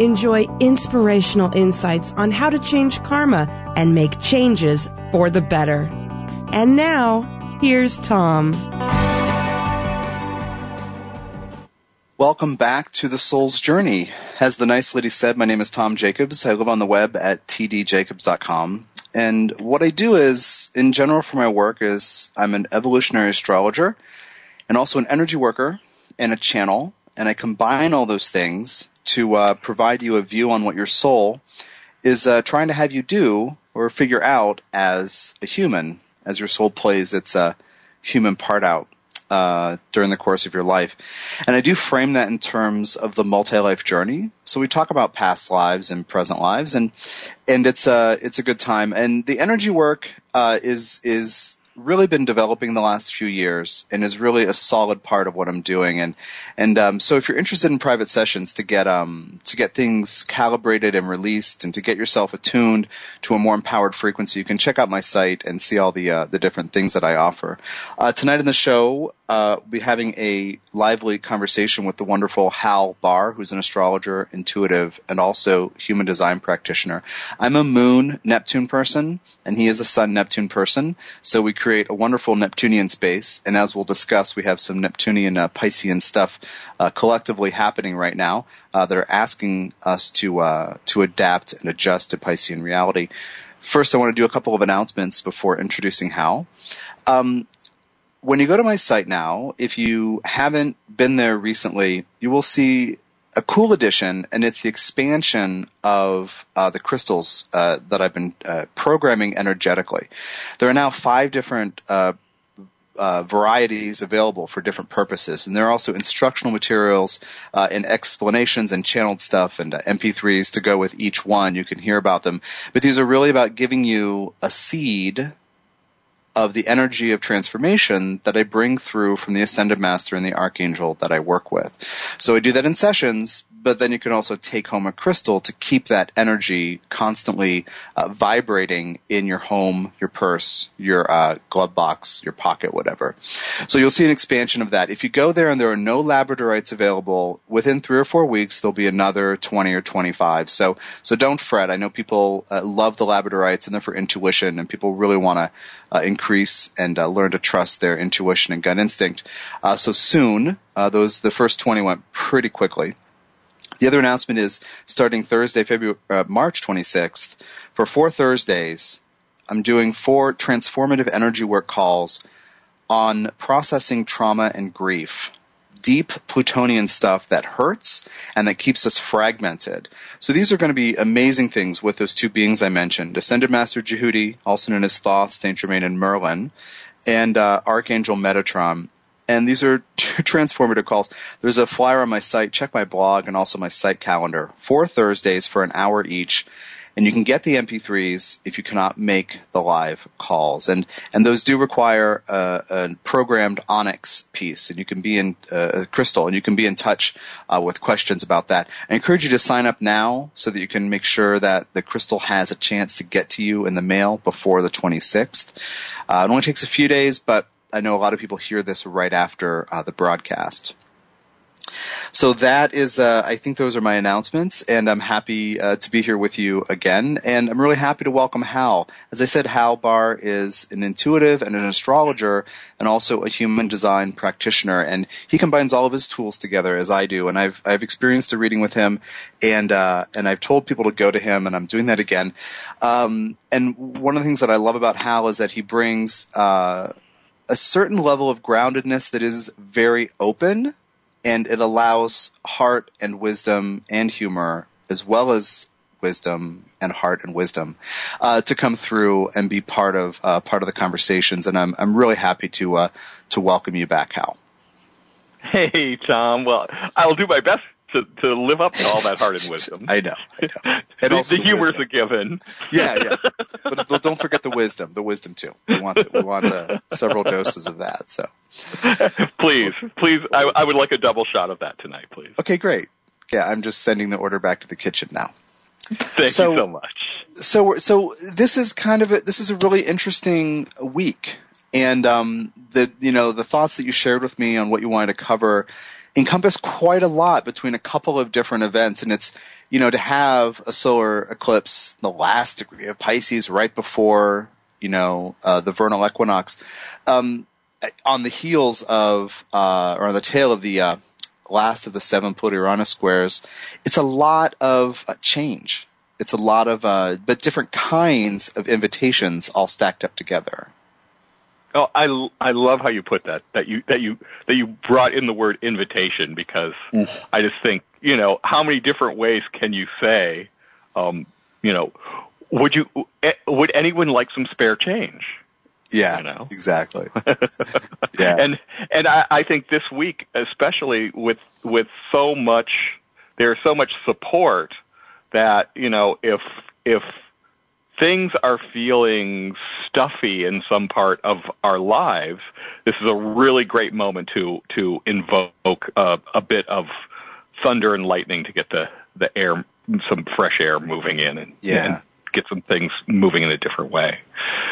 Enjoy inspirational insights on how to change karma and make changes for the better. And now, here's Tom. Welcome back to The Soul's Journey. As the nice lady said, my name is Tom Jacobs. I live on the web at tdjacobs.com. And what I do is, in general for my work, is I'm an evolutionary astrologer and also an energy worker and a channel. And I combine all those things to uh, provide you a view on what your soul is uh, trying to have you do or figure out as a human, as your soul plays its uh, human part out uh, during the course of your life. And I do frame that in terms of the multi-life journey. So we talk about past lives and present lives, and and it's a it's a good time. And the energy work uh, is is really been developing the last few years and is really a solid part of what I'm doing. And and um, so if you're interested in private sessions to get um, to get things calibrated and released and to get yourself attuned to a more empowered frequency, you can check out my site and see all the uh, the different things that I offer. Uh, tonight in the show, uh, we'll be having a lively conversation with the wonderful Hal Bahr, who's an astrologer, intuitive, and also human design practitioner. I'm a Moon Neptune person, and he is a Sun Neptune person. So we create a wonderful Neptunian space, and as we'll discuss, we have some Neptunian uh, Piscean stuff uh, collectively happening right now uh, that are asking us to uh, to adapt and adjust to Piscean reality. First, I want to do a couple of announcements before introducing Hal. Um, when you go to my site now, if you haven't been there recently, you will see a cool addition, and it's the expansion of uh, the crystals uh, that I've been uh, programming energetically. There are now five different uh, uh, varieties available for different purposes, and there are also instructional materials uh, and explanations and channeled stuff and MP3s to go with each one. You can hear about them, but these are really about giving you a seed of the energy of transformation that I bring through from the Ascended Master and the Archangel that I work with. So I do that in sessions, but then you can also take home a crystal to keep that energy constantly uh, vibrating in your home, your purse, your uh, glove box, your pocket, whatever. So you'll see an expansion of that. If you go there and there are no labradorites available, within three or four weeks there'll be another 20 or 25. So so don't fret. I know people uh, love the labradorites and they're for intuition, and people really want to uh, increase and uh, learn to trust their intuition and gut instinct. Uh, so soon, uh, those the first 20 went pretty quickly. The other announcement is starting Thursday, February, uh, March 26th, for four Thursdays, I'm doing four transformative energy work calls on processing trauma and grief deep Plutonian stuff that hurts and that keeps us fragmented. So these are going to be amazing things with those two beings I mentioned, Ascended Master Djehuti, also known as Thoth, Saint Germain, and Merlin, and uh, Archangel Metatron. And these are two transformative calls. There's a flyer on my site. Check my blog and also my site calendar. Four Thursdays for an hour each and you can get the MP3s if you cannot make the live calls. And and those do require a, a programmed Onyx piece, and you can be in uh, Crystal, and you can be in touch uh, with questions about that. I encourage you to sign up now so that you can make sure that the Crystal has a chance to get to you in the mail before the 26th. Uh, it only takes a few days, but I know a lot of people hear this right after uh, the broadcast. So that is, uh, I think those are my announcements, and I'm happy uh, to be here with you again. And I'm really happy to welcome Hal. As I said, Hal Bahr is an intuitive and an astrologer, and also a human design practitioner. And he combines all of his tools together, as I do. And I've I've experienced a reading with him, and uh, and I've told people to go to him, and I'm doing that again. Um, and one of the things that I love about Hal is that he brings uh, a certain level of groundedness that is very open and it allows heart and wisdom and humor as well as wisdom and heart and wisdom uh, to come through and be part of uh, part of the conversations. And I'm I'm really happy to uh, to welcome you back, Hal. Hey, Tom. Well, I'll do my best to, to live up to all that heart and wisdom. I know. I know. And the, also the humor's wisdom. a given. Yeah, yeah. But don't forget the wisdom. The wisdom too. We want we want uh, several doses of that. So please, please, I, I would like a double shot of that tonight, please. okay, great. Yeah, I'm just sending the order back to the kitchen now. Thank So- you so much. so so this is kind of a, this is a really interesting week, and um, the you know the thoughts that you shared with me on what you wanted to cover encompass quite a lot between a couple of different events, and it's you know to have a solar eclipse, the last degree of Pisces, right before you know uh, the vernal equinox, um, on the heels of uh, or on the tail of the uh, last of the seven Pluto Uranus squares, it's a lot of uh, change. It's a lot of, uh, but different kinds of invitations all stacked up together. Oh, I, I love how you put that. That you that you that you brought in the word invitation because I just think you know how many different ways can you say, um, you know, would you eh, would anyone like some spare change? Yeah, You know? exactly. yeah, and and I, I think this week, especially with with so much, there's so much support that you know if if things are feeling stuffy in some part of our lives, this is a really great moment to to invoke uh, a bit of thunder and lightning to get the the air some fresh air moving in and, Yeah. and get some things moving in a different way.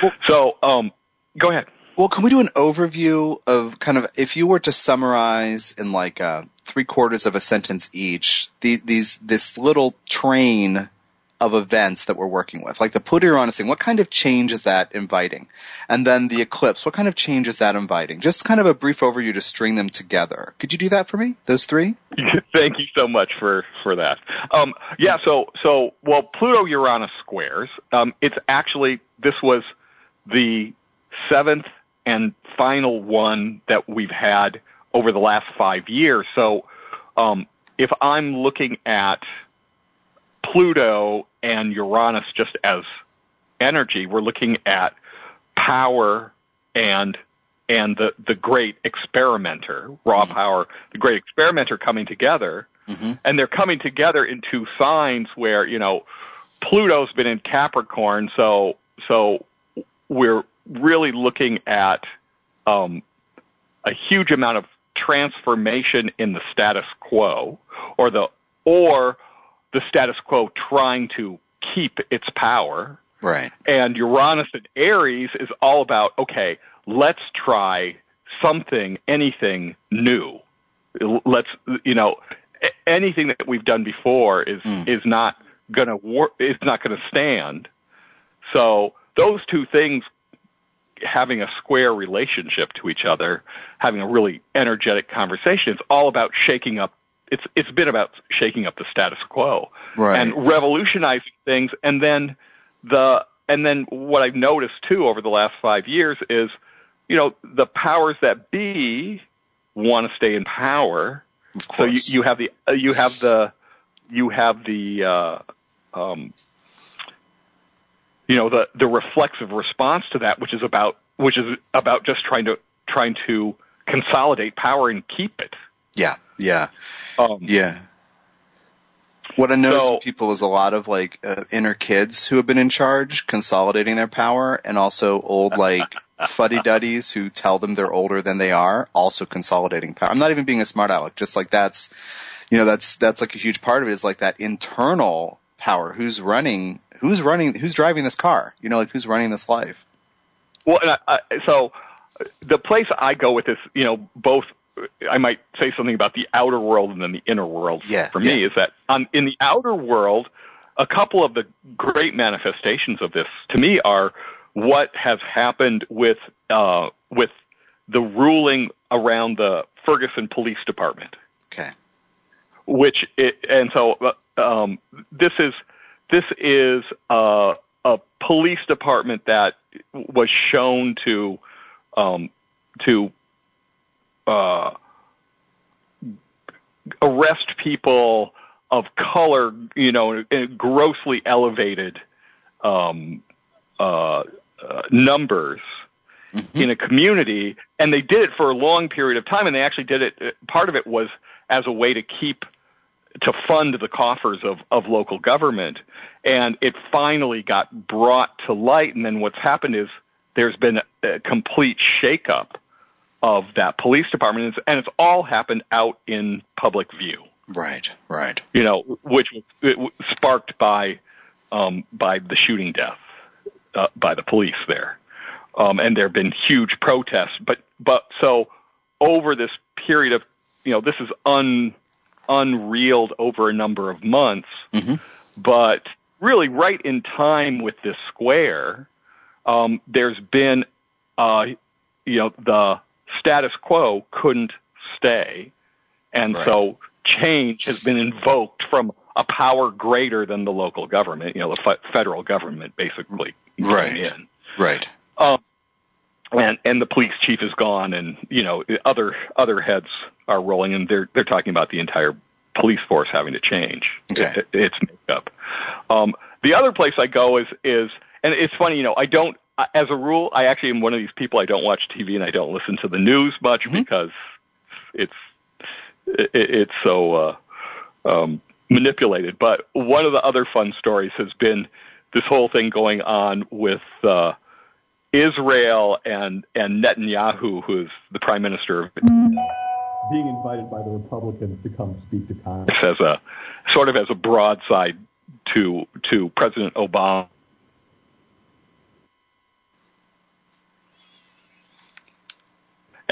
Well- so um go ahead. Well, can we do an overview of kind of if you were to summarize in like uh, three quarters of a sentence each, the, these this little train of events that we're working with, like the Pluto Uranus thing, what kind of change is that inviting? And then the eclipse, what kind of change is that inviting? Just kind of a brief overview to string them together. Could you do that for me? Those three? Thank you so much for for that. Um, yeah, so so well, Pluto Uranus squares. Um, it's actually this was the seventh and final one that we've had over the last five years. So um, if I'm looking at Pluto and Uranus just as energy, we're looking at power and and the the great experimenter, raw power, the great experimenter coming together, and they're coming together in two signs where you know Pluto's been in Capricorn, so so we're really looking at um, a huge amount of transformation in the status quo, or the or the status quo trying to keep its power. Right. And Uranus and Aries is all about, okay, let's try something, anything new. Let's, you know, anything that we've done before is, hmm. is not gonna work, is not gonna stand. So those two things having a square relationship to each other, having a really energetic conversation, it's all about shaking up it's it's been about shaking up the status quo Right. and revolutionizing things and then the and then what I've noticed too over the last five years is, you know, the powers that be want to stay in power. Of So you, you have the uh, you have the you have the uh, um, you know the the reflexive response to that, which is about which is about just trying to trying to consolidate power and keep it. Yeah. Yeah. Um, Yeah. What I notice So- people is a lot of like uh, inner kids who have been in charge, consolidating their power, and also old like fuddy duddies who tell them they're older than they are, also consolidating power. I'm not even being a smart aleck, just like that's, you know, that's that's like a huge part of it is like that internal power. Who's running? Who's running? Who's driving this car? You know, like who's running this life? Well, and I, I, so the place I go with this, you know, both. I might say something about the outer world and then the inner world. Yeah, for me, yeah. is that on, in the outer world, a couple of the great manifestations of this to me are what has happened with uh, with the ruling around the Ferguson Police Department Okay. which it, and so uh, um, this is this is a, a police department that was shown to um, to uh, arrest people of color, you know, in grossly elevated um, uh, uh, numbers in a community, and they did it for a long period of time. And they actually did it. Part of it was as a way to keep to fund the coffers of, of local government. And it finally got brought to light. And then what's happened is there's been a, a complete shakeup of that police department, and it's, all happened out in public view. Right, right. You know, which was sparked by um, by the shooting death uh, by the police there, um, and there have been huge protests. But but so over this period of you know this is un unreeled over a number of months, mm-hmm. but really right in time with this square, um, there's been uh, you know the status quo couldn't stay, and Right. so change has been invoked from a power greater than the local government, you know, the fe- federal government basically Right. in. Right. Um, and and the police chief is gone, and you know other other heads are rolling, and they're they're talking about the entire police force having to change Okay. it, its makeup. Um, the other place I go is is, and it's funny, you know, I don't. As a rule, I actually am one of these people. I don't watch TV and I don't listen to the news much because it's it, it's so uh, um, manipulated. But one of the other fun stories has been this whole thing going on with uh, Israel and and Netanyahu, who's the prime minister of being invited by the Republicans to come speak to Congress. as a sort of as a broadside to to President Obama.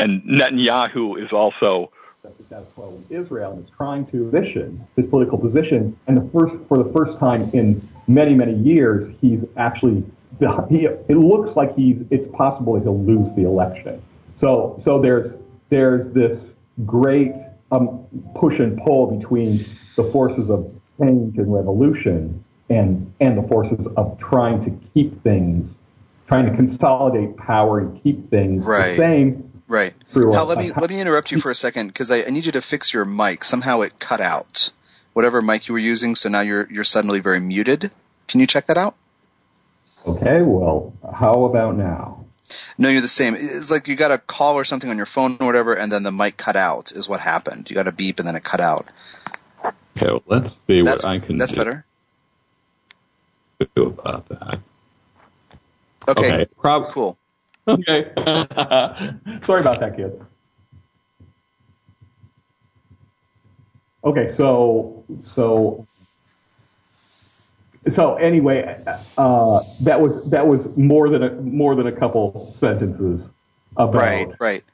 And Netanyahu is also That's the status quo in Israel and is trying to position his political position. And the first, for the first time in many, many years, he's actually, he, it looks like he's, it's possible he'll lose the election. So, so there's, there's this great um, push and pull between the forces of change and revolution and, and the forces of trying to keep things, trying to consolidate power and keep things Right. the same. Right. Through Hal, let me let me interrupt you for a second because I, I need you to fix your mic. Somehow it cut out. Whatever mic you were using, so now you're you're suddenly very muted. Can you check that out? Okay, well, how about now? No, you're the same. It's like you got a call or something on your phone or whatever, and then the mic cut out. Is what happened. You got a beep and then it cut out. Okay, well, let's see That's what I can that's do, better. do about that. Okay. Okay, prob- Cool. Okay. Sorry about that, kid. Okay, so so so anyway, uh, that was that was more than a more than a couple sentences about Right. Right.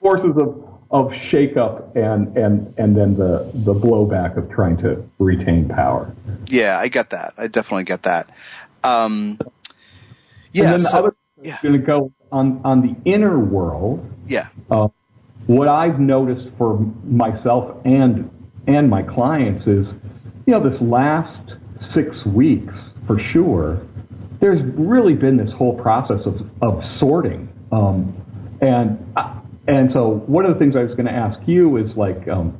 forces of of shakeup and and and then the the blowback of trying to retain power. Yeah, I get that. I definitely get that. Um, yeah. and then the other yeah. going to go on on the inner world. yeah. Uh, what I've noticed for myself and and my clients is, you know, this last six weeks for sure, there's really been this whole process of of sorting, um, and and so one of the things I was going to ask you is like, um,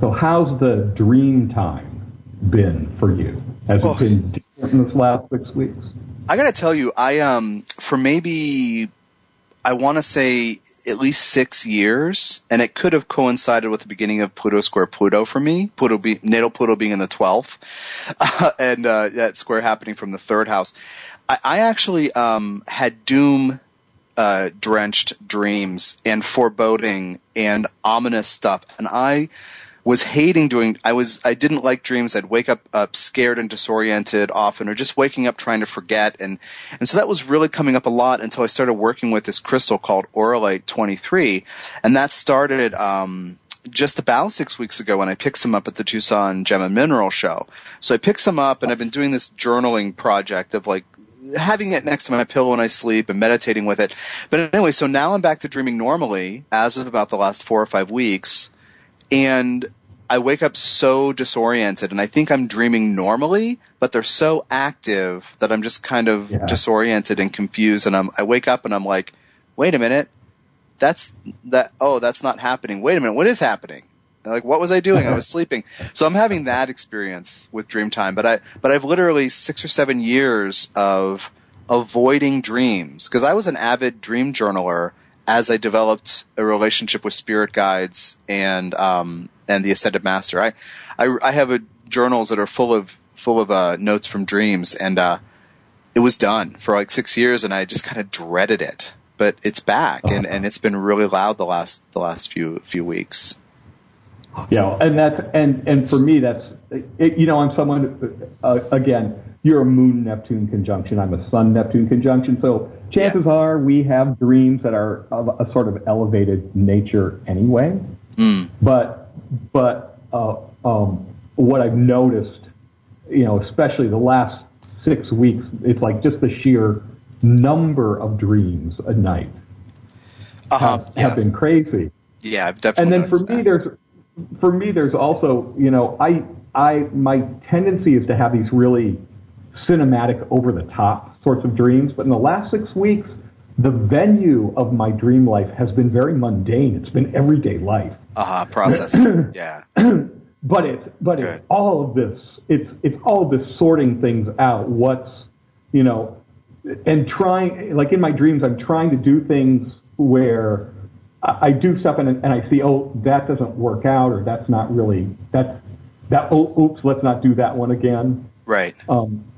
so how's the dream time been for you? Has Oh. it been different in this last six weeks? I gotta tell you, I um for maybe I want to say at least six years, and it could have coincided with the beginning of Pluto square Pluto for me. Pluto be, natal Pluto being in the twelfth, uh, and uh, that square happening from the third house. I, I actually um had doom uh, drenched dreams and foreboding and ominous stuff, and I was hating doing I was I didn't like dreams. I'd wake up up scared and disoriented often or just waking up trying to forget and and so that was really coming up a lot until I started working with this crystal called Auralite 23 and that started um just about six weeks ago when I picked some up at the Tucson Gem and Mineral Show. So I picked some up and I've been doing this journaling project of like having it next to my pillow when I sleep and meditating with it. But anyway, so now I'm back to dreaming normally as of about the last four or five weeks and I wake up so disoriented and I think I'm dreaming normally, but they're so active that I'm just kind of Yeah. disoriented and confused and I'm I wake up and I'm like, wait a minute, that's that oh, that's not happening. Wait a minute, what is happening? Like what was I doing? I was sleeping. So I'm having that experience with Dreamtime, but I but I've literally 6 or 7 years of avoiding dreams because I was an avid dream journaler as I developed a relationship with spirit guides and um and the Ascended Master. I, I, I have a, journals that are full of full of uh, notes from dreams, and uh, it was done for like six years, and I just kind of dreaded it. But it's back, and, and it's been really loud the last the last few few weeks. Yeah, and that's and and for me, that's it, you know I'm someone uh, again. You're a Moon Neptune conjunction. I'm a Sun Neptune conjunction. So chances Yeah. are we have dreams that are of a sort of elevated nature anyway. Mm. But but uh, um, what I've noticed, you know, especially the last six weeks, it's like just the sheer number of dreams a night Uh-huh. have, Yeah. have been crazy. yeah, I've And then for noticed me, that. there's for me there's also you know I I my tendency is to have these really cinematic over the top sorts of dreams, but in the last six weeks. The venue of my dream life has been very mundane. It's been everyday life. uh-huh, processing. yeah. But it's but Good. it's all of this. It's it's all of this sorting things out. What's you know, and trying like in my dreams, I'm trying to do things where I, I do stuff and and I see oh that doesn't work out or that's not really that's that oh oops let's not do that one again Right. um,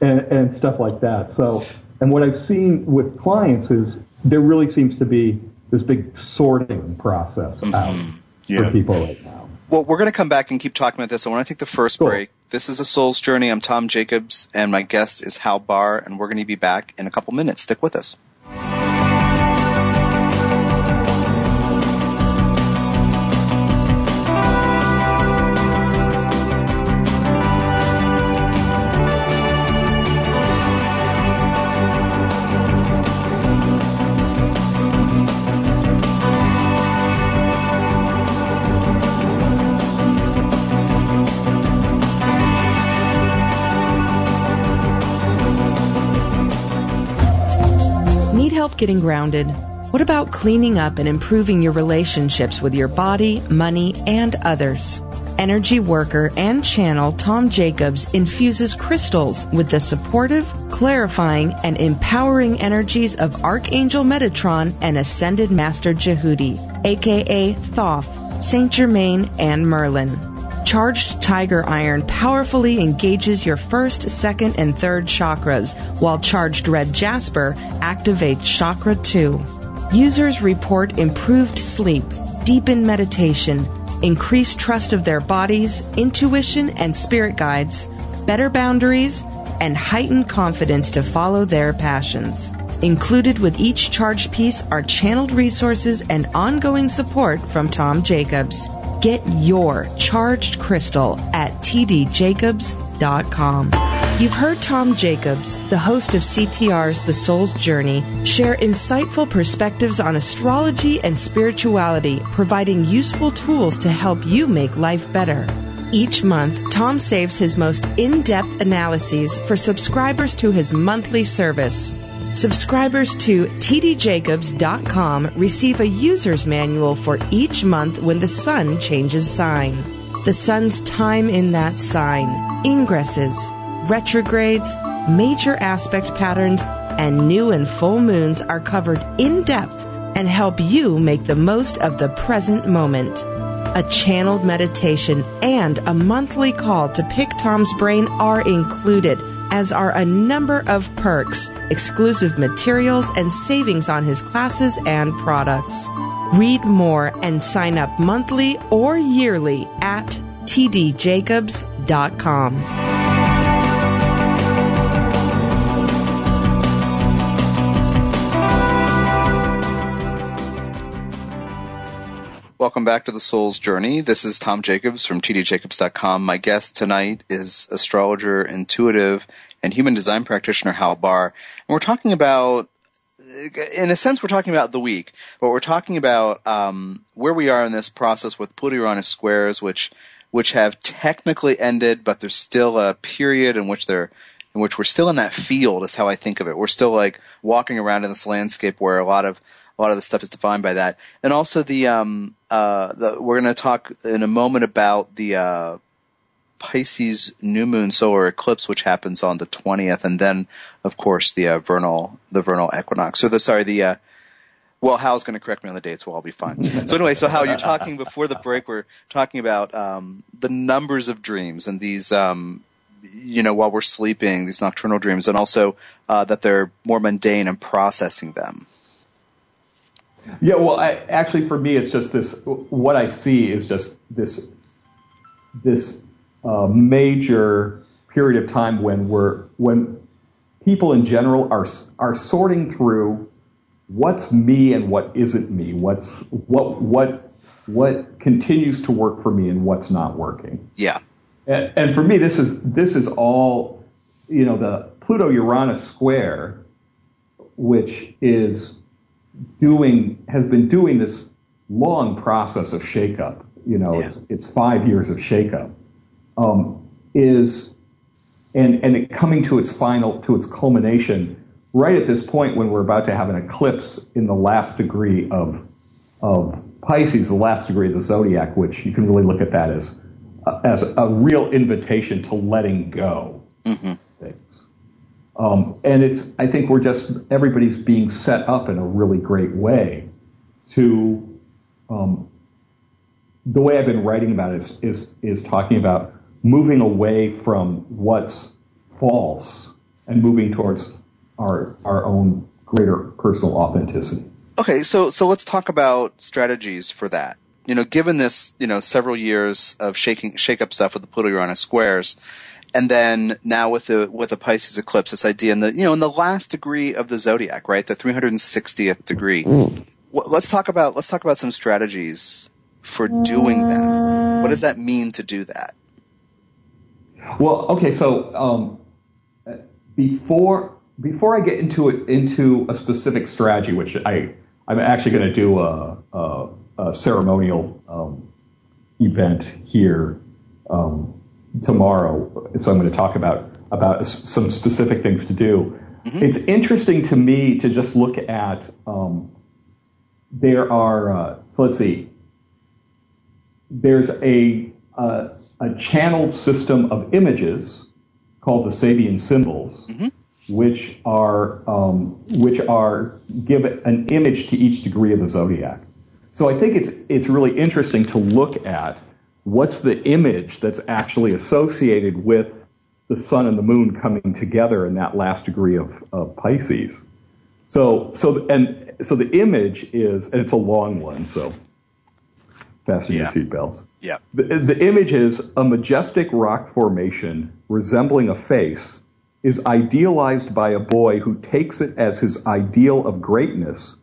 and, and stuff like that. So, and what I've seen with clients is there really seems to be this big sorting process mm-hmm. out Yeah. for people right now. Well, we're going to come back and keep talking about this. I want to take the first Cool. break. This is a Soul's Journey. I'm Tom Jacobs, and my guest is Hal Bahr, and we're going to be back in a couple minutes. Stick with us. Getting grounded? What about cleaning up and improving your relationships with your body, money, and others? Energy worker and channel Tom Jacobs infuses crystals with the supportive, clarifying, and empowering energies of Archangel Metatron and Ascended Master Djehuti, aka Thoth, Saint Germain, and Merlin. Charged Tiger Iron powerfully engages your first, second, and third chakras, while Charged Red Jasper activates Chakra 2. Users report improved sleep, deepened meditation, increased trust of their bodies, intuition and spirit guides, better boundaries, and heightened confidence to follow their passions. Included with each charged piece are channeled resources and ongoing support from Tom Jacobs. Get your charged crystal at tdjacobs.com. You've heard Tom Jacobs, the host of CTR's The Soul's Journey, share insightful perspectives on astrology and spirituality, providing useful tools to help you make life better. Each month, Tom saves his most in depth analyses for subscribers to his monthly service. Subscribers to tdjacobs.com receive a user's manual for each month when the sun changes sign. The sun's time in that sign, ingresses, retrogrades, major aspect patterns, and new and full moons are covered in depth and help you make the most of the present moment. A channeled meditation and a monthly call to pick Tom's brain are included, as are a number of perks, exclusive materials, and savings on his classes and products. Read more and sign up monthly or yearly at tdjacobs.com. Welcome back to the Soul's Journey. This is Tom Jacobs from tdjacobs.com. My guest tonight is astrologer, intuitive, and human design practitioner Hal Bahr. And we're talking about, in a sense, we're talking about the week, but we're talking about um, where we are in this process with Pluto-Uranus squares, which which have technically ended, but there's still a period in which they're in which we're still in that field. Is how I think of it. We're still like walking around in this landscape where a lot of a lot of the stuff is defined by that. And also the um uh the, we're going to talk in a moment about the uh Pisces new moon solar eclipse which happens on the 20th and then of course the uh, vernal the vernal equinox or the sorry the uh Well, Hal's going to correct me on the dates, so I'll be fine. so anyway, so Hal, you're talking before the break. We're talking about um, the numbers of dreams and these, um, you know, while we're sleeping, these nocturnal dreams, and also uh, that they're more mundane and processing them. Yeah, well, I, actually, for me, it's just this. What I see is just this, this uh, major period of time when we're when people in general are are sorting through what's me and what isn't me, what's what what what continues to work for me and what's not working. Yeah. And, and for me, this is this is all, you know, the Pluto Uranus square, which is doing has been doing this long process of shakeup. You know, Yeah. it's it's five years of shakeup. Um, is and and it coming to its final to its culmination right at this point when we're about to have an eclipse in the last degree of of Pisces, the last degree of the zodiac, which you can really look at that as as a real invitation to letting go things. Um, and it's I think we're just everybody's being set up in a really great way to um, the way I've been writing about it is, is is talking about moving away from what's false and moving towards our our own greater personal authenticity. Okay, so so let's talk about strategies for that. You know, given this, you know, several years of shaking shake up stuff with the Pluto Uranus squares, and then now with the with the Pisces eclipse, this idea in the you know in the last degree of the zodiac, right, the 360th degree. Wh- Let's talk about let's talk about some strategies for doing that. What does that mean to do that? Well, okay, so um, before before I get into it into a specific strategy, which I I'm actually going to do a, a, a ceremonial um, event here um, tomorrow, so I'm going to talk about about some specific things to do. It's interesting to me to just look at um, there are uh, so let's see there's a, a a channeled system of images called the Sabian symbols, which are um, which are give an image to each degree of the zodiac. So I think it's it's really interesting to look at what's the image that's actually associated with the sun and the moon coming together in that last degree of, of Pisces. So so and so the image is and it's a long one, so fasten Yeah. your seatbelts. Yeah. The, the image is a majestic rock formation resembling a face is idealized by a boy who takes it as his ideal of greatness,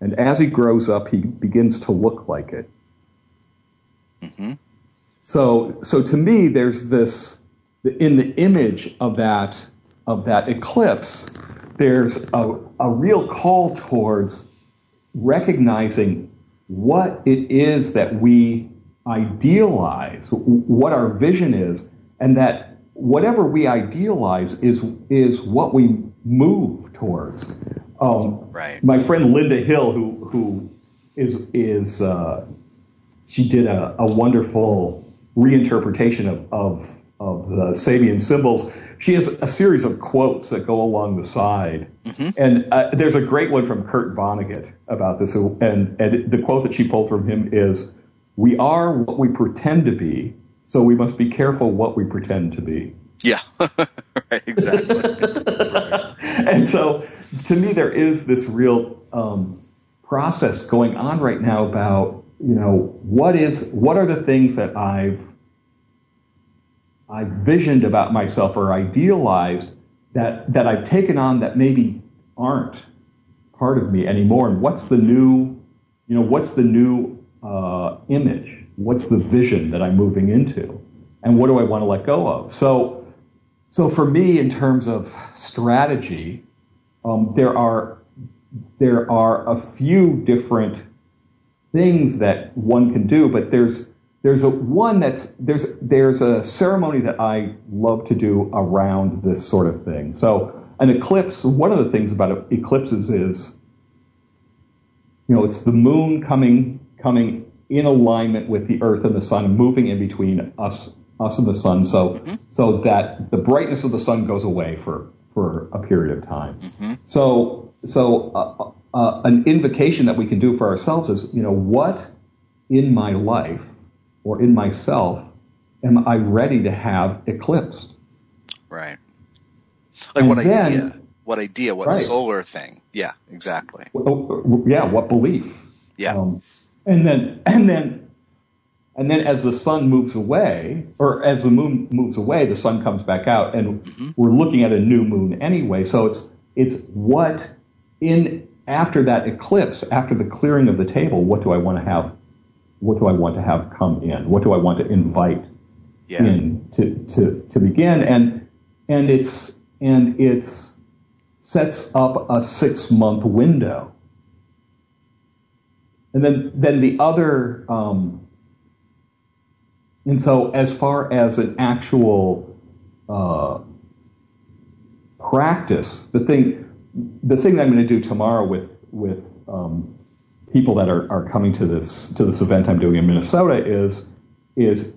and as he grows up, he begins to look like it. Mm-hmm. So, so to me, there's this in the image of that of that eclipse. There's a, a real call towards recognizing what it is that we idealize, what our vision is, and that whatever we idealize is is what we move towards. Um, Right. My friend Lynda Hill, who who is is uh, she did a, a wonderful reinterpretation of, of of the Sabian symbols. She has a series of quotes that go along the side, and uh, there's a great one from Kurt Vonnegut about this. And, and the quote that she pulled from him is, "We are what we pretend to be, so we must be careful what we pretend to be." Yeah. right. Exactly. and so to me there is this real um, process going on right now about you know what is what are the things that I've I visioned about myself or idealized that that I've taken on that maybe aren't part of me anymore. And what's the new you know what's the new uh, image? What's the vision that I'm moving into? And what do I want to let go of? So so for me, in terms of strategy, um, there are there are a few different things that one can do, but there's there's a one that's there's there's a ceremony that I love to do around this sort of thing. So an eclipse, one of the things about eclipses is, you know, it's the moon coming coming in alignment with the earth and the sun, moving in between us us and the sun, so mm-hmm. so that the brightness of the sun goes away for for a period of time. Mm-hmm. So so a, uh, an invocation that we can do for ourselves is, you know, what in my life or in myself am I ready to have eclipsed? Right. Like And what then- idea? What idea? What Right. solar thing? Yeah, exactly. Well, Yeah, what belief? Yeah. Um, and then, and then, and then as the sun moves away, or as the moon moves away, the sun comes back out, and we're looking at a new moon anyway. So it's it's what in after that eclipse, after the clearing of the table, what do I want to have? What do I want to have come in? What do I want to invite Yeah. in to, to, to begin? And and it's and it's sets up a six month window. And then, then the other, um, and so as far as an actual uh, practice, the thing, the thing that I'm going to do tomorrow with with um, people that are, are coming to this to this event I'm doing in Minnesota is is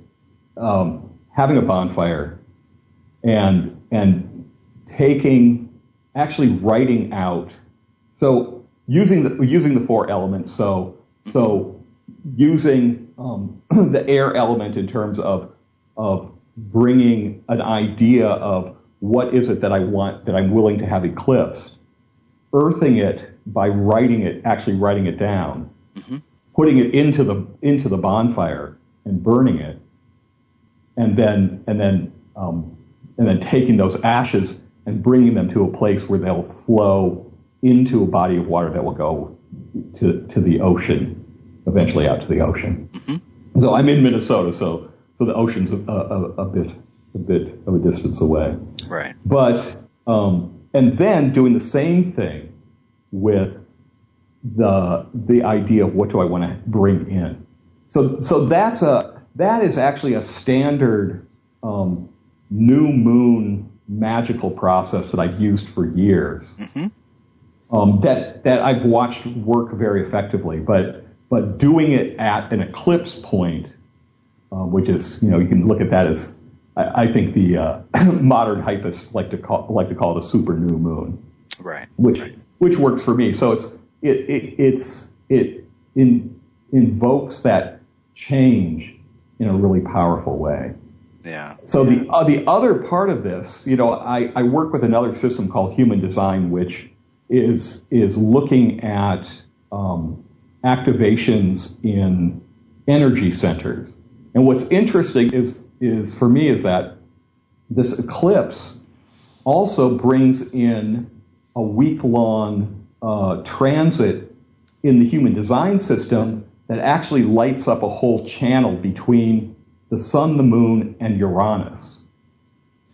um, having a bonfire and and taking actually writing out so using the using the four elements. So so using um, the air element in terms of of bringing an idea of what is it that I want that I'm willing to have eclipsed earthing it by writing it actually writing it down putting it into the into the bonfire and burning it and then and then um, and then taking those ashes and bringing them to a place where they'll flow into a body of water that will go to to the ocean, eventually out to the ocean. So I'm in Minnesota, so so the ocean's a, a, a bit a bit of a distance away. Right. But um, and then doing the same thing with the the idea of what do I want to bring in. So so that's a that is actually a standard um, new moon magical process that I've used for years. Um, that that I've watched work very effectively, but but doing it at an eclipse point, uh, which is you know you can look at that as I, I think the uh, modern hypists like to call like to call it a super new moon Right. which which works for me. So it's it, it it's it in, invokes that change in a really powerful way. Yeah. So the uh, the other part of this, you know, I, I work with another system called Human Design, which is is looking at um, activations in energy centers. And what's interesting is is for me is that this eclipse also brings in a week long uh, transit in the human design system that actually lights up a whole channel between the sun, the moon, and Uranus.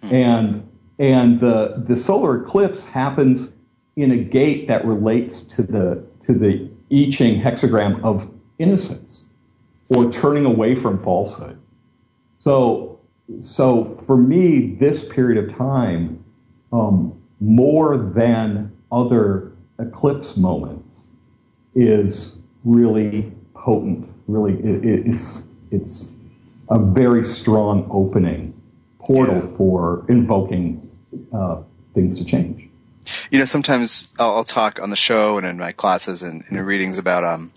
And and the the solar eclipse happens in a gate that relates to the to the I Ching hexagram of innocence or turning away from falsehood. So so for me, this period of time, um, more than other eclipse moments, is really potent. Really, it, it, it's it's a very strong opening portal for invoking uh, things to change. You know, sometimes I'll, I'll talk on the show and in my classes and, and in readings about um,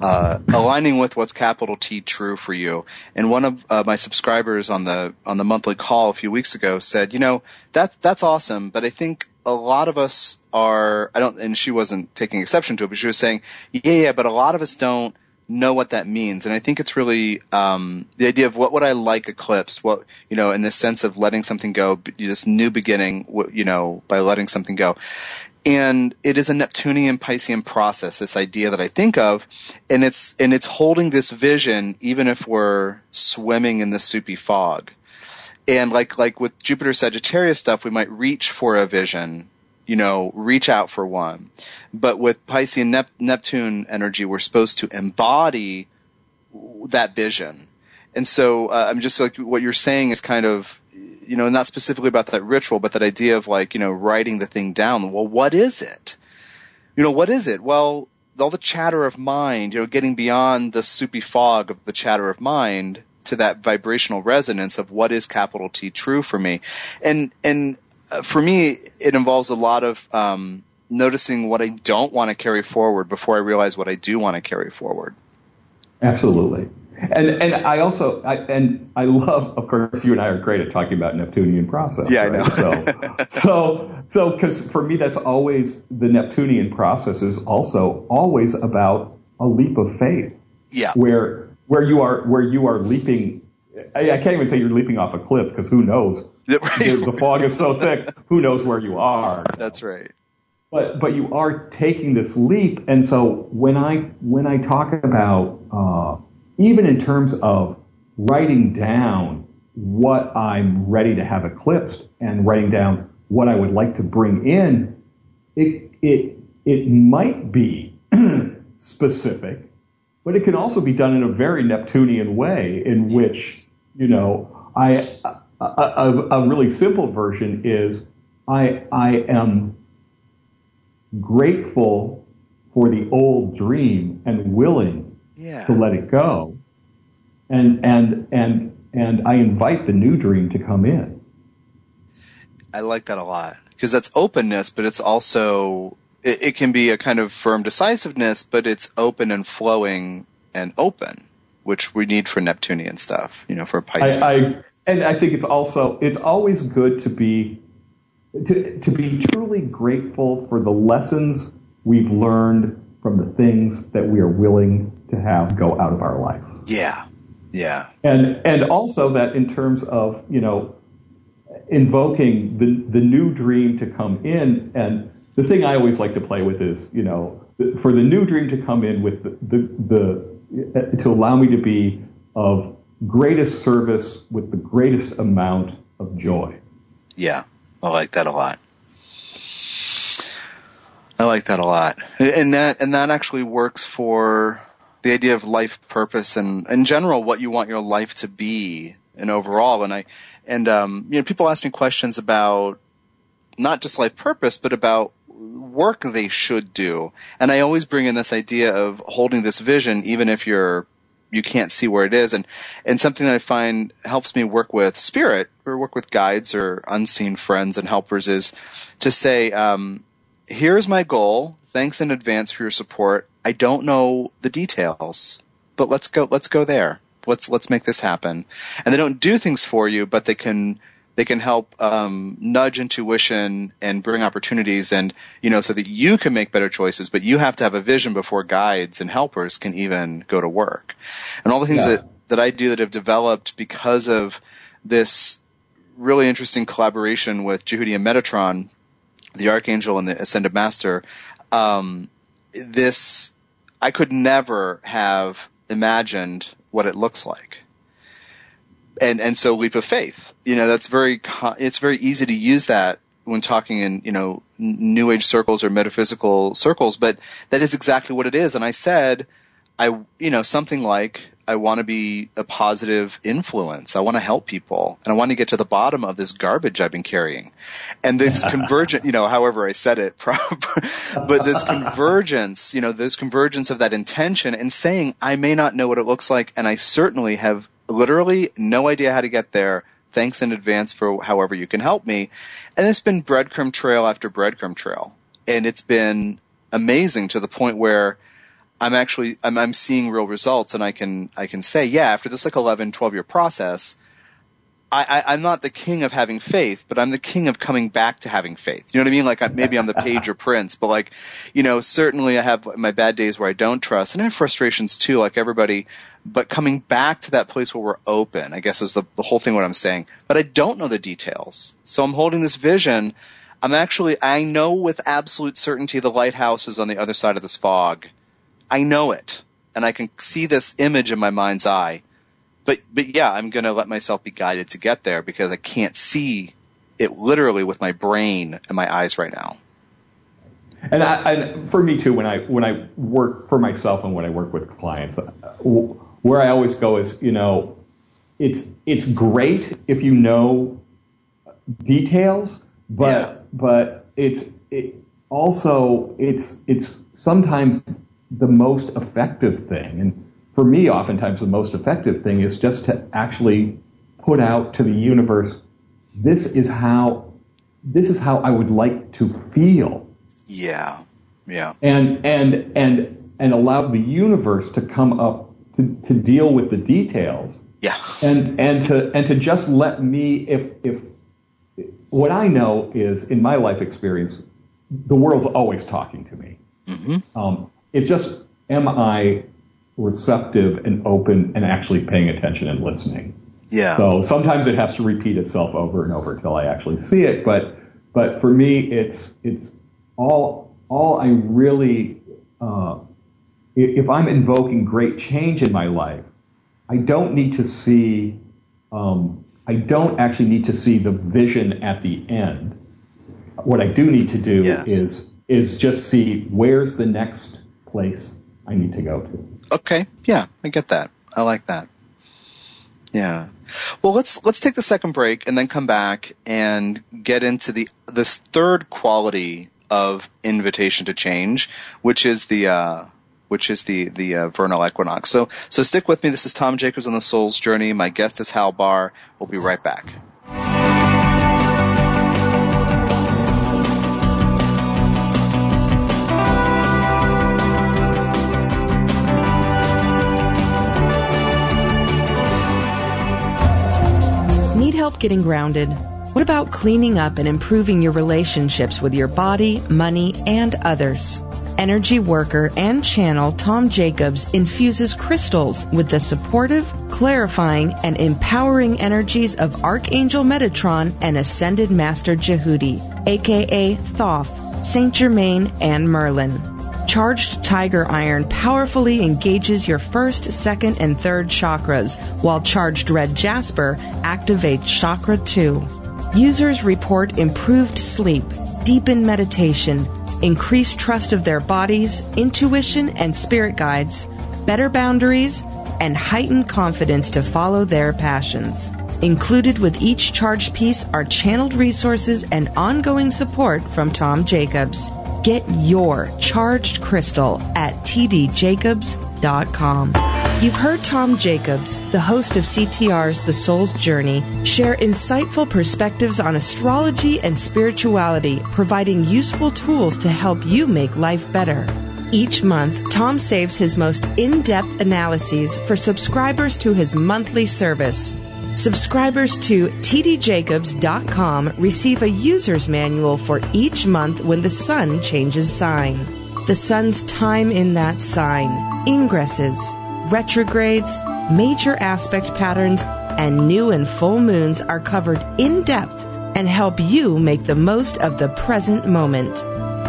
uh, aligning with what's capital T true for you. And one of uh, my subscribers on the on the monthly call a few weeks ago said, you know, that's that's awesome, but I think a lot of us are. I don't, and she wasn't taking exception to it, but she was saying, yeah, yeah, but a lot of us don't know what that means. And I think it's really um, the idea of what would I like eclipsed, what you know, in the sense of letting something go, this new beginning, you know, by letting something go. And it is a Neptunian Piscean process, this idea that I think of, and it's and it's holding this vision even if we're swimming in the soupy fog. And like like with Jupiter Sagittarius stuff, we might reach for a vision, you know, reach out for one. But with Piscean Nep- Neptune energy, we're supposed to embody that vision. And so uh, I'm just like what you're saying is kind of, you know, not specifically about that ritual, but that idea of like, you know, writing the thing down. Well, what is it? You know, what is it? Well, all the chatter of mind, you know, getting beyond the soupy fog of the chatter of mind to that vibrational resonance of what is capital T true for me. And, and uh, for me, it involves a lot of, um, noticing what I don't want to carry forward before I realize what I do want to carry forward. Absolutely. And and I also I, and I love, of course, you and I are great at talking about Neptunian process. Yeah, right? I know. so so so because for me, that's always the Neptunian process is also always about a leap of faith. Yeah. Where where you are where you are leaping. I, I can't even say you're leaping off a cliff because who knows? Right. the, the fog is so thick. Who knows where you are? That's right. but but you are taking this leap and so when i when i talk about uh, even in terms of writing down what i'm ready to have eclipsed and writing down what i would like to bring in it it it might be specific but it can also be done in a very neptunian way in which you know i a, a, a really simple version is i i am grateful for the old dream and willing Yeah. to let it go. And, and, and, and I invite the new dream to come in. I like that a lot because that's openness, but it's also it, it can be a kind of firm decisiveness, but it's open and flowing and open, which we need for Neptunian stuff, you know, for Pisces. I, I, and I think it's also, it's always good to be, to, to be truly grateful for the lessons we've learned from the things that we are willing to have go out of our life. yeah, yeah, and and also that in terms of you know invoking the the new dream to come in and the thing I always like to play with is you know for the new dream to come in with the the, the to allow me to be of greatest service with the greatest amount of joy. yeah. I like that a lot. I like that a lot, and that and that actually works for the idea of life purpose and in general what you want your life to be and overall. And I and um, you know people ask me questions about not just life purpose, but about work they should do. And I always bring in this idea of holding this vision, even if you're you can't see where it is. And and something that I find helps me work with spirit or work with guides or unseen friends and helpers is to say, um, here's my goal. Thanks in advance for your support. I don't know the details, but let's go. Let's go there. Let's let's make this happen. And they don't do things for you, but they can they can help um, nudge intuition and bring opportunities, and you know, so that you can make better choices. But you have to have a vision before guides and helpers can even go to work. And all the things Yeah. that that I do that have developed because of this really interesting collaboration with Djehuti and Metatron, the Archangel and the Ascended Master. Um, this I could never have imagined what it looks like. And and so leap of faith, you know, that's very it's very easy to use that when talking in you know new age circles or metaphysical circles, but that is exactly what it is. And I said, I you know something like I want to be a positive influence. I want to help people, and I want to get to the bottom of this garbage I've been carrying. And this convergent, you know, however I said it, but this convergence, you know, this convergence of that intention and saying I may not know what it looks like, and I certainly have literally no idea how to get there. Thanks in advance for however you can help me. And it's been breadcrumb trail after breadcrumb trail, and it's been amazing to the point where I'm actually I'm, I'm seeing real results, and I can I can say, yeah, after this like 11, 12 year process, I, I I'm not the king of having faith, but I'm the king of coming back to having faith. You know what I mean? Like I, maybe I'm the page or prince, but like you know, certainly I have my bad days where I don't trust, and I have frustrations too, like everybody. But coming back to that place where we're open, I guess is the the whole thing. What I'm saying, but I don't know the details, so I'm holding this vision. I'm actually I know with absolute certainty the lighthouse is on the other side of this fog. I know it, and I can see this image in my mind's eye. But but yeah, I'm gonna let myself be guided to get there because I can't see it literally with my brain and my eyes right now. And, I, and for me too, when I when I work for myself and when I work with clients, where I always go is, you know, it's it's great if you know details, but Yeah. but it's it also it's it's sometimes the most effective thing, and for me, oftentimes the most effective thing is just to actually put out to the universe, this is how this is how I would like to feel Yeah. Yeah. And and and and allow the universe to come up to, to deal with the details. Yeah. And and to and to just let me if if what I know is in my life experience, the world's always talking to me. Mm-hmm. Um, it's just am I receptive and open and actually paying attention and listening. Yeah. So sometimes it has to repeat itself over and over until I actually see it. But but for me, it's it's all all I really uh, if I'm invoking great change in my life, I don't need to see. Um, I don't actually need to see the vision at the end. What I do need to do Yes. is is just see where's the next place I need to go to. Okay. Yeah, I get that. I like that. Yeah. Well, let's let's take the second break and then come back and get into the this third quality of invitation to change, which is the uh, which is the the uh, vernal equinox. So so stick with me. This is Tom Jacobs on the Soul's Journey. My guest is Hal Bahr. We'll be right back. Help getting grounded? What about cleaning up and improving your relationships with your body, money, and others? Energy worker and channel Tom Jacobs infuses crystals with the supportive, clarifying, and empowering energies of Archangel Metatron and Ascended Master Djehuti, aka Thoth, Saint Germain, and Merlin. Charged Tiger Iron powerfully engages your first, second, and third chakras, while Charged Red Jasper activates Chakra 2. Users report improved sleep, deepened meditation, increased trust of their bodies, intuition and spirit guides, better boundaries, and heightened confidence to follow their passions. Included with each charged piece are channeled resources and ongoing support from Tom Jacobs. Get your charged crystal at tdjacobs.com. You've heard Tom Jacobs, the host of CTR's The Soul's Journey, share insightful perspectives on astrology and spirituality, providing useful tools to help you make life better. Each month, Tom saves his most in depth analyses for subscribers to his monthly service. Subscribers to tdjacobs.com receive a user's manual for each month when the sun changes sign. The sun's time in that sign, ingresses, retrogrades, major aspect patterns, and new and full moons are covered in depth and help you make the most of the present moment.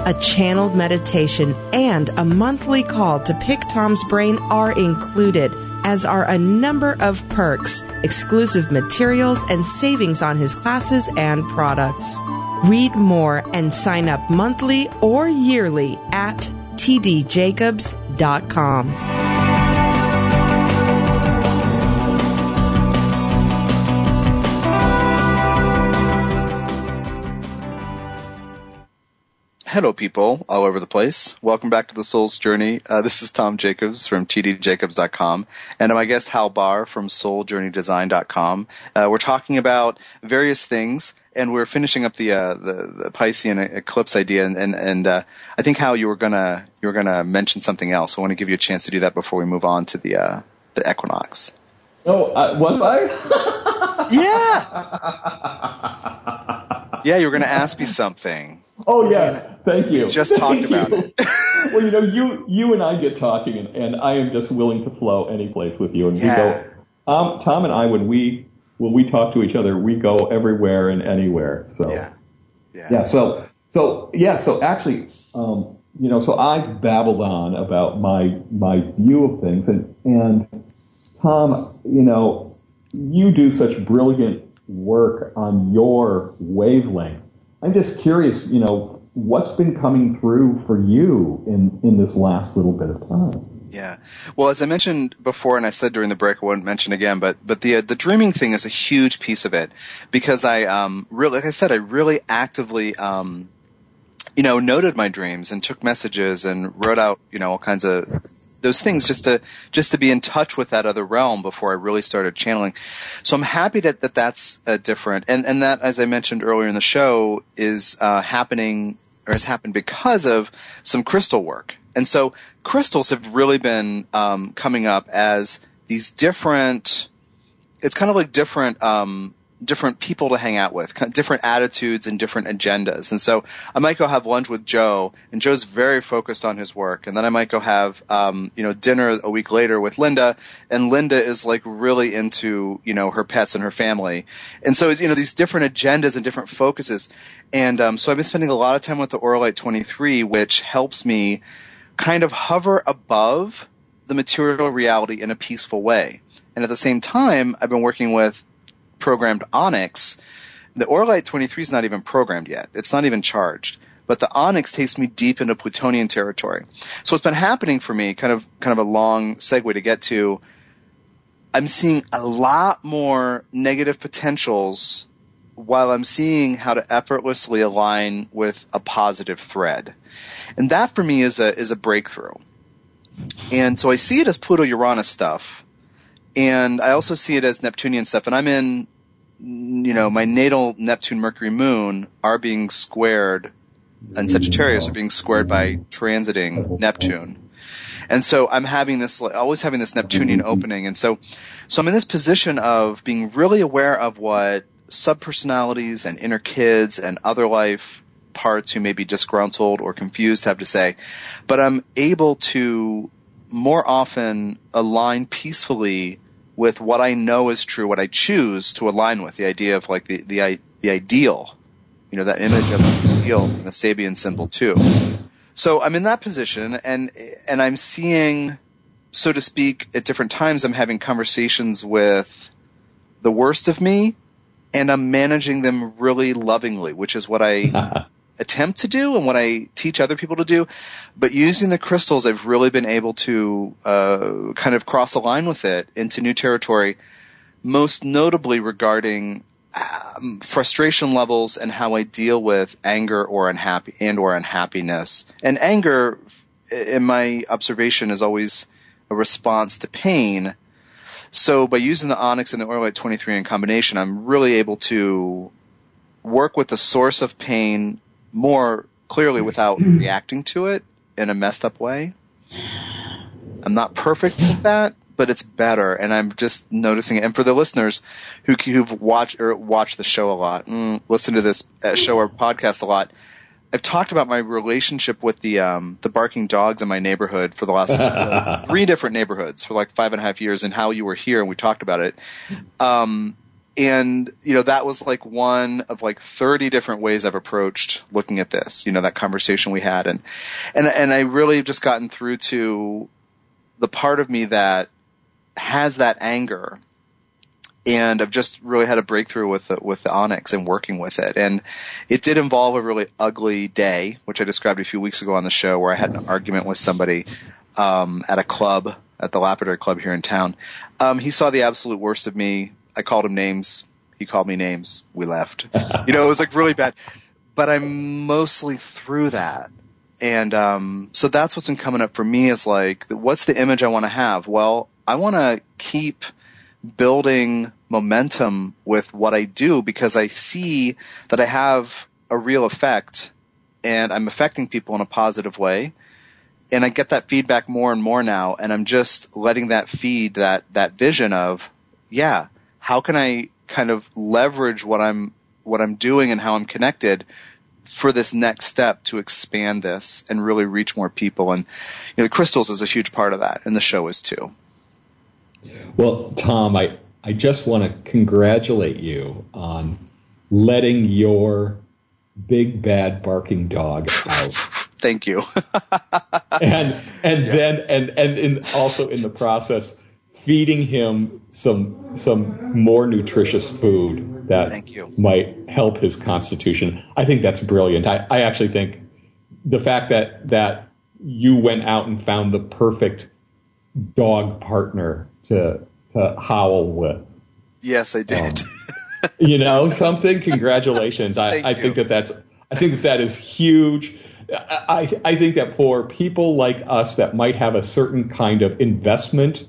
A channeled meditation and a monthly call to pick Tom's brain are included, as are a number of perks, exclusive materials, and savings on his classes and products. Read more and sign up monthly or yearly at tdjacobs.com. Hello, people all over the place. Welcome back to the Soul's Journey. Uh, this is Tom Jacobs from tdjacobs.com, and my guest Hal Bahr from SoulJourneyDesign.com. Uh, we're talking about various things, and we're finishing up the uh, the, the Piscean eclipse idea. And and, and uh, I think Hal, you were gonna you were gonna mention something else. I want to give you a chance to do that before we move on to the uh, the equinox. Oh, uh, was I? Yeah. yeah, you were gonna ask me something. Oh yes, thank you. Just talked Thank about it. well, you know, you you and I get talking, and, and I am just willing to flow any place with you. And Yeah. we go. Um, Tom and I, when we when we talk to each other, we go everywhere and anywhere. So Yeah. Yeah. yeah. So so yeah. So actually, um, you know, so I've babbled on about my my view of things, and and Tom, you know, you do such brilliant work on your wavelength. I'm just curious, you know, what's been coming through for you in in this last little bit of time. Yeah. Well, as I mentioned before, and I said during the break, I won't mention again, but but the uh, the dreaming thing is a huge piece of it because I um really, like I said, I really actively um you know noted my dreams and took messages and wrote out you know all kinds of those things just to just to be in touch with that other realm before I really started channeling. So I'm happy that, that that's uh, different, and and that as I mentioned earlier in the show is uh, happening or has happened because of some crystal work. And so crystals have really been um, coming up as these different. It's kind of like different um, different people to hang out with, different attitudes and different agendas. And so I might go have lunch with Joe, and Joe's very focused on his work. And then I might go have, um, you know, dinner a week later with Linda, and Linda is like really into, you know, her pets and her family. And so, you know, these different agendas and different focuses. And um, so I've been spending a lot of time with the Auralite 23, which helps me kind of hover above the material reality in a peaceful way. And at the same time, I've been working with programmed Onyx, the Auralite 23 is not even programmed yet. It's not even charged. But the Onyx takes me deep into Plutonian territory. So what's been happening for me, kind of, kind of a long segue to get to, I'm seeing a lot more negative potentials while I'm seeing how to effortlessly align with a positive thread. And that for me is a, is a breakthrough. And so I see it as Pluto Uranus stuff and I also see it as Neptunian stuff. And I'm in, you know, my natal Neptune Mercury Moon are being squared, and Sagittarius are being squared by transiting Neptune. And so I'm having this, always having this Neptunian opening. And so, so I'm in this position of being really aware of what subpersonalities and inner kids and other life parts who may be disgruntled or confused have to say. But I'm able to more often align peacefully with what I know is true, what I choose to align with, the idea of like the, the, the ideal, you know, that image of the ideal, the Sabian symbol too. So I'm in that position and, and I'm seeing, so to speak, at different times I'm having conversations with the worst of me and I'm managing them really lovingly, which is what I attempt to do and what I teach other people to do. But using the crystals, I've really been able to uh, kind of cross a line with it into new territory, most notably regarding um, frustration levels and how I deal with anger or unhappy and or unhappiness. And anger, in my observation, is always a response to pain. So by using the Onyx and the Auralite 23 in combination, I'm really able to work with the source of pain more clearly without reacting to it in a messed up way. I'm not perfect with that, but it's better, and I'm just noticing it. And for the listeners who who've watched or watched the show a lot, mm, listen to this uh, show or podcast a lot, I've talked about my relationship with the um, the barking dogs in my neighborhood for the last uh, three different neighborhoods for like five and a half years, and how you were here and we talked about it. Um, and you know that was like one of like 30 different ways I've approached looking at this. You know that conversation we had, and and and I really have just gotten through to the part of me that has that anger, and I've just really had a breakthrough with the, with the Onyx and working with it. And it did involve a really ugly day, which I described a few weeks ago on the show, where I had an argument with somebody um, at a club at the Lapidary Club here in town. Um, he saw the absolute worst of me I called him names. He called me names. We left. you know, it was like really bad. But I'm mostly through that. And um, so that's what's been coming up for me is like, what's the image I want to have? Well, I want to keep building momentum with what I do because I see that I have a real effect and I'm affecting people in a positive way. And I get that feedback more and more now. And I'm just letting that feed that, that vision of, yeah, how can I kind of leverage what I'm what I'm doing and how I'm connected for this next step to expand this and really reach more people. And you know, the crystals is a huge part of that, and the show is too. Well, Tom, I I just want to congratulate you on letting your big bad barking dog out. Thank you. and and yeah. then and and in, also in the process feeding him some some more nutritious food that might help his constitution. I think that's brilliant. I, I actually think the fact that that you went out and found the perfect dog partner to to howl with. Yes, I did. Um, you know something. Congratulations. I, I think that that's I think that that is huge. I, I think that for people like us that might have a certain kind of investment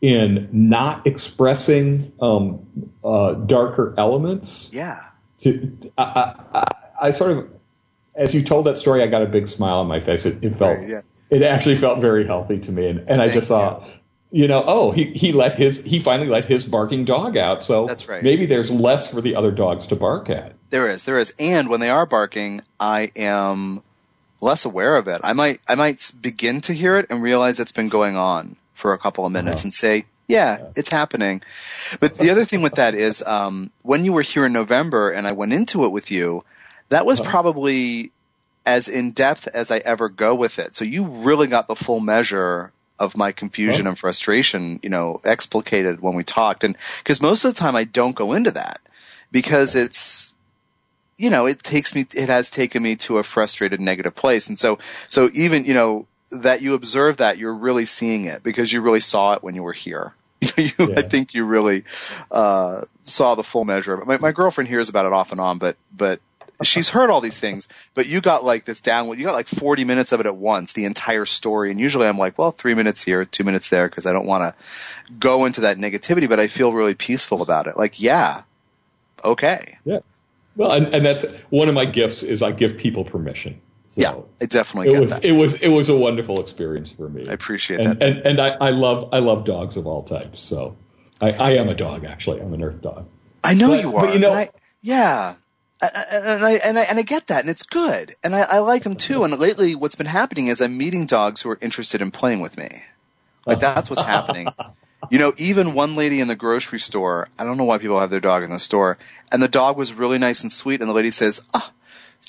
in not expressing um, uh, darker elements. Yeah. To I, I, I, sort of as you told that story, I got a big smile on my face. It, it felt, right, yeah. it actually felt very healthy to me. And, and I just thought, you. you know, oh, he, he let his, he finally let his barking dog out. So that's right. maybe there's less for the other dogs to bark at. There is, there is. And when they are barking, I am less aware of it. I might, I might begin to hear it and realize it's been going on for a couple of minutes uh-huh. and say, yeah, it's happening. But the other thing with that is, um, when you were here in November and I went into it with you, that was uh-huh. probably as in depth as I ever go with it. So you really got the full measure of my confusion oh. and frustration, you know, explicated when we talked. And because most of the time I don't go into that because it's, you know, it takes me, it has taken me to a frustrated negative place. And so, so even, you know, that you observe that you're really seeing it because you really saw it when you were here. you, yeah. I think you really, uh, saw the full measure of it. My, my girlfriend hears about it off and on, but, but she's heard all these things, but you got like this down, you got like 40 minutes of it at once, the entire story. And usually I'm like, well, three minutes here, two minutes there, because I don't want to go into that negativity, but I feel really peaceful about it. Like, yeah, okay. Yeah. Well, and, and that's one of my gifts is I give people permission. So yeah, I definitely it was that. it was it was a wonderful experience for me. I appreciate and, that, and and I, I love I love dogs of all types. So I, I am a dog actually. I'm an earth dog. I know but, you are. But you know, I, yeah, and I, and I and I get that, and it's good, and I, I like them too. And lately, what's been happening is I'm meeting dogs who are interested in playing with me. Like that's what's happening. You know, even one lady in the grocery store, I don't know why people have their dog in the store, and the dog was really nice and sweet, and the lady says, ah,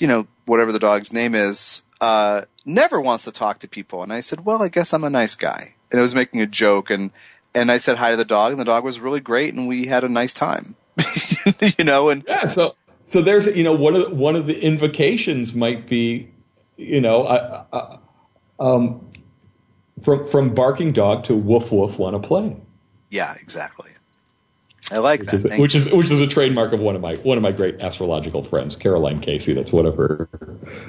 you know, whatever the dog's name is, uh, never wants to talk to people. And I said, well, I guess I'm a nice guy. And I was making a joke, and, and I said hi to the dog, and the dog was really great, and we had a nice time. you know, and yeah, so so there's you know one of the, one of the invocations might be you know uh, uh, um, from from barking dog to woof woof want to play. Yeah, exactly. I like which that. Is, which is which is a trademark of one of my one of my great astrological friends, Caroline Casey. That's one of her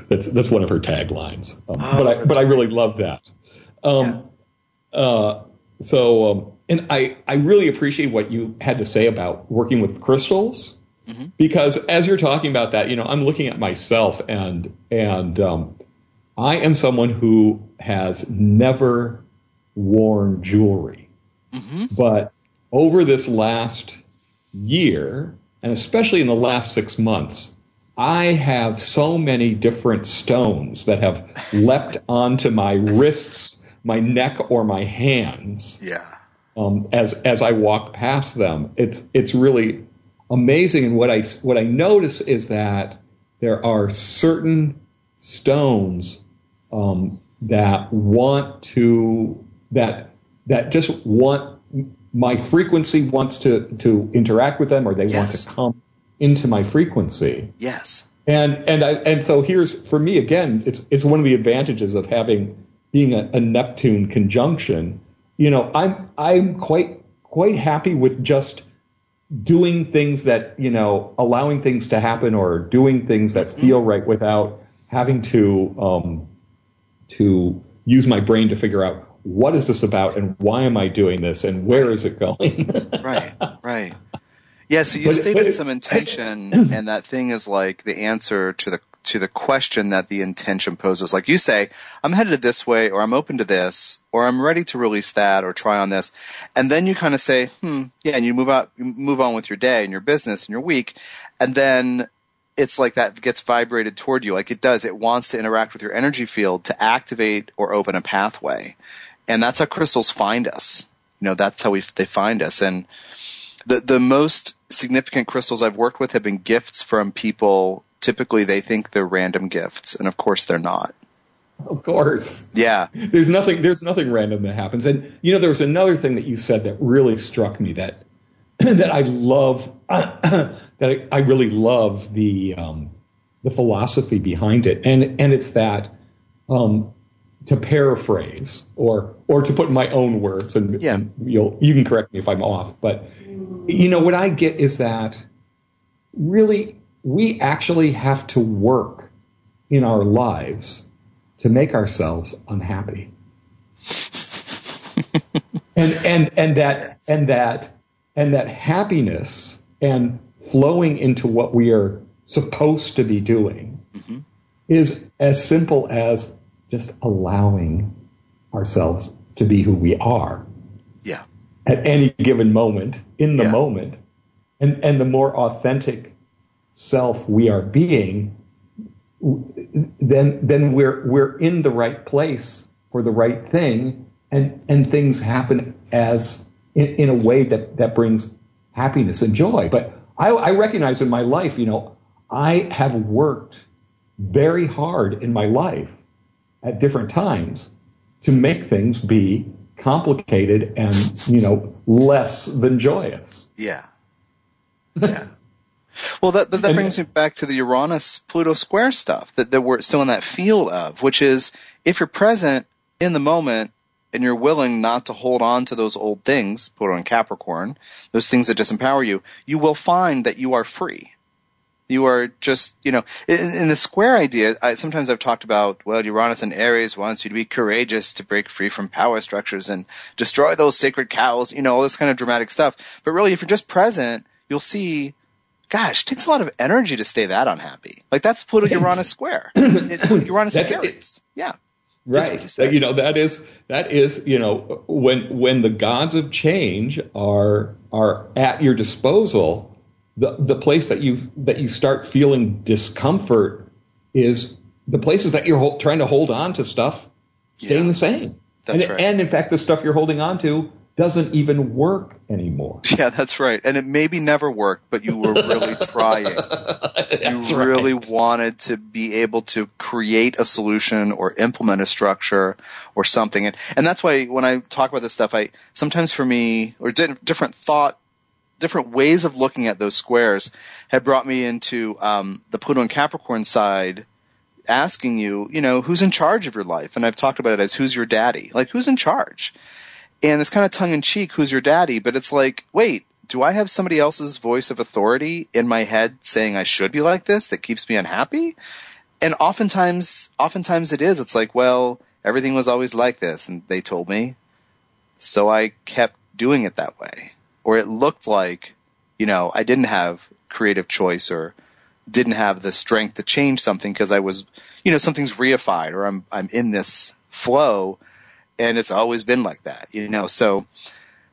that's that's one of her taglines. Um, oh, but I but I really love that. Um, yeah. uh, so um, and I I really appreciate what you had to say about working with crystals mm-hmm. because as you're talking about that, you know, I'm looking at myself and and um, I am someone who has never worn jewelry, mm-hmm. but over this last year, and especially in the last six months, I have so many different stones that have leapt onto my wrists, my neck, or my hands. Yeah. Um, as as I walk past them, it's it's really amazing. And what I what I notice is that there are certain stones um, that want to that that just want my frequency wants to to interact with them, or they yes. want to come into my frequency. Yes. And and I and so here's for me again, it's it's one of the advantages of having being a, a Neptune conjunction. You know, I'm I'm quite quite happy with just doing things that you know allowing things to happen or doing things that feel mm-hmm. right without having to um, to use my brain to figure out what is this about and why am I doing this and where is it going? right, right. Yeah, so you but, stated but, some intention, and that thing is like the answer to the to the question that the intention poses. Like you say, I'm headed this way, or I'm open to this, or I'm ready to release that, or try on this, and then you kind of say, hmm, yeah, and you move out, you move on with your day and your business and your week, and then it's like that gets vibrated toward you, like it does. It wants to interact with your energy field to activate or open a pathway and that's how crystals find us. You know, that's how we they find us. And the the most significant crystals I've worked with have been gifts from people. Typically, they think they're random gifts, and of course, they're not. Of course. Yeah. There's nothing. There's nothing random that happens. And you know, there was another thing that you said that really struck me that that I love. that I, I really love the um, the philosophy behind it, and and it's that um, to paraphrase or or to put in my own words and, yeah. you'll you can correct me if I'm off but you know what I get is that really we actually have to work in our lives to make ourselves unhappy and and and that and that and that happiness and flowing into what we are supposed to be doing mm-hmm is as simple as just allowing ourselves to be who we are. Yeah. At any given moment, in the yeah. moment. And, and the more authentic self we are being, then, then we're, we're in the right place for the right thing and, and things happen as in, in a way that, that brings happiness and joy. But I, I recognize in my life, you know, I have worked very hard in my life at different times to make things be complicated and, you know, less than joyous. Yeah. Yeah. well, that, that, that brings me back to the Uranus Pluto square stuff that, that we're still in that field of, which is if you're present in the moment and you're willing not to hold on to those old things, Pluto in Capricorn, those things that disempower you, you will find that you are free. You are just, you know, in, in the square idea, I, sometimes I've talked about, well, Uranus in Aries wants you to be courageous to break free from power structures and destroy those sacred cows, you know, all this kind of dramatic stuff. But really, if you're just present, you'll see, gosh, it takes a lot of energy to stay that unhappy. Like that's Pluto Uranus square. It, Uranus in Aries. Yeah. Right. You, you know, that is, that is, you know, when, when the gods of change are, are at your disposal, the the place that you that you start feeling discomfort is the places that you're ho- trying to hold on to stuff staying yeah, the same. That's and, right. And in fact, the stuff you're holding on to doesn't even work anymore. Yeah, that's right. And it maybe never worked, but you were really trying. you really right. wanted to be able to create a solution or implement a structure or something. And, and that's why when I talk about this stuff, I sometimes for me or di- different thought different ways of looking at those squares had brought me into um, the Pluto and Capricorn side, asking you, you know, who's in charge of your life? And I've talked about it as who's your daddy? Like, who's in charge? And it's kind of tongue in cheek, who's your daddy? But it's like, wait, do I have somebody else's voice of authority in my head saying I should be like this that keeps me unhappy? And oftentimes, oftentimes it is. It's like, well, everything was always like this, and they told me, so I kept doing it that way or it looked like, you know, I didn't have creative choice or didn't have the strength to change something because I was, you know, something's reified or I'm, I'm in this flow and it's always been like that, you know, so,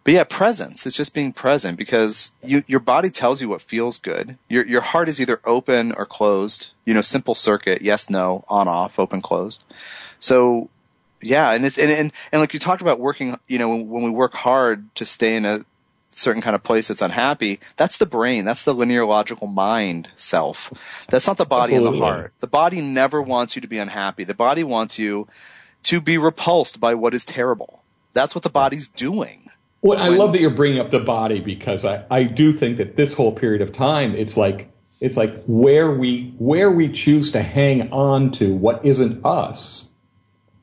but yeah, presence. It's just being present because you, your body tells you what feels good. Your, your heart is either open or closed, you know, simple circuit, yes, no, on, off, open, closed. So yeah, and it's and, and and like you talked about working, you know, when, when we work hard to stay in a certain kind of place that's unhappy, that's the brain. That's the linear logical mind self. That's not the body Absolutely. and the heart. The body never wants you to be unhappy. The body wants you to be repulsed by what is terrible. That's what the body's doing. Well, I love that you're bringing up the body because I, I do think that this whole period of time, it's like, it's like where we, where we choose to hang on to what isn't us.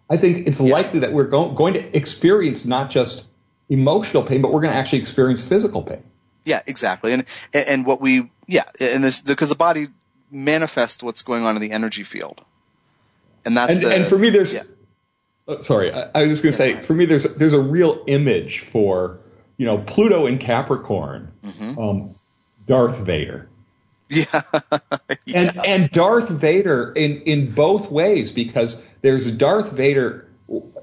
I think it's yeah. likely that we're go- going to experience not just emotional pain, but we're going to actually experience physical pain. Yeah, exactly. And and what we yeah, and this because the body manifests what's going on in the energy field, and that's and, the, and for me there's yeah. oh, sorry I, I, was just going to yeah, say for me there's there's a real image for you know Pluto in Capricorn, mm-hmm. um, Darth Vader. Yeah. yeah. And and Darth Vader in in both ways because there's Darth Vader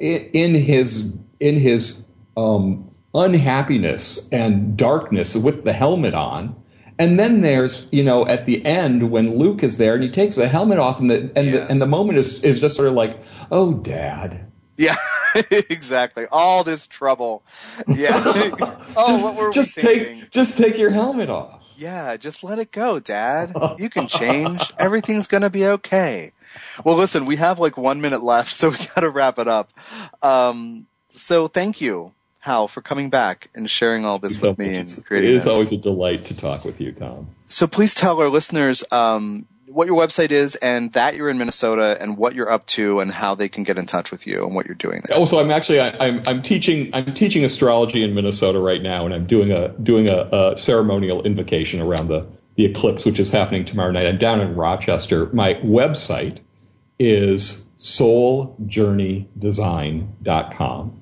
in, in his in his um, unhappiness and darkness with the helmet on. And then there's, you know, at the end when Luke is there and he takes the helmet off and the, and, yes. the, and the moment is, is just sort of like, oh, dad. Yeah, exactly. All this trouble. Yeah. oh, just, what were just we thinking? take, just take your helmet off. Yeah, just let it go, dad. You can change. Everything's going to be okay. Well, listen, we have like one minute left, so we got to wrap it up. Um, so thank you Hal, for coming back and sharing all this with me and creating It is this. always a delight to talk with you, Tom. So please tell our listeners um, what your website is and that you're in Minnesota and what you're up to and how they can get in touch with you and what you're doing there. Also, I'm actually I, I'm I'm teaching I'm teaching astrology in Minnesota right now, and I'm doing a doing a, a ceremonial invocation around the the eclipse, which is happening tomorrow night. I'm down in Rochester. My website is souljourneydesign.com.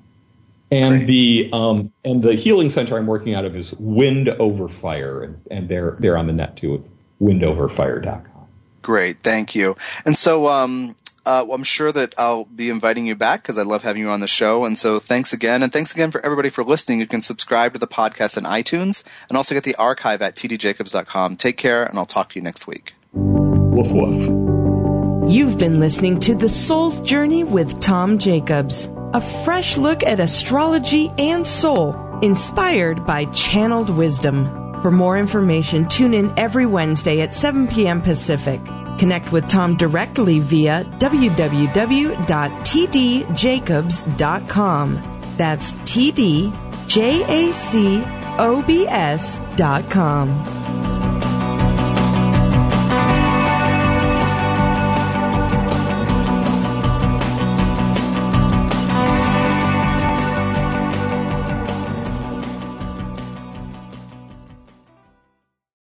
And Great. the um, and the healing center I'm working out of is Wind Over Fire, and, and they're they're on the net too, windoverfire.com. Great, thank you. And so, um, uh, well, I'm sure that I'll be inviting you back because I love having you on the show. And so thanks again. And thanks again for everybody for listening. You can subscribe to the podcast on iTunes and also get the archive at tdjacobs.com. Take care and I'll talk to you next week. Woof woof. You've been listening to The Soul's Journey with Tom Jacobs, a fresh look at astrology and soul inspired by channeled wisdom. For more information, tune in every Wednesday at 7 p.m. Pacific. Connect with Tom directly via www.tdjacobs.com. That's T D J A C O B S dot com.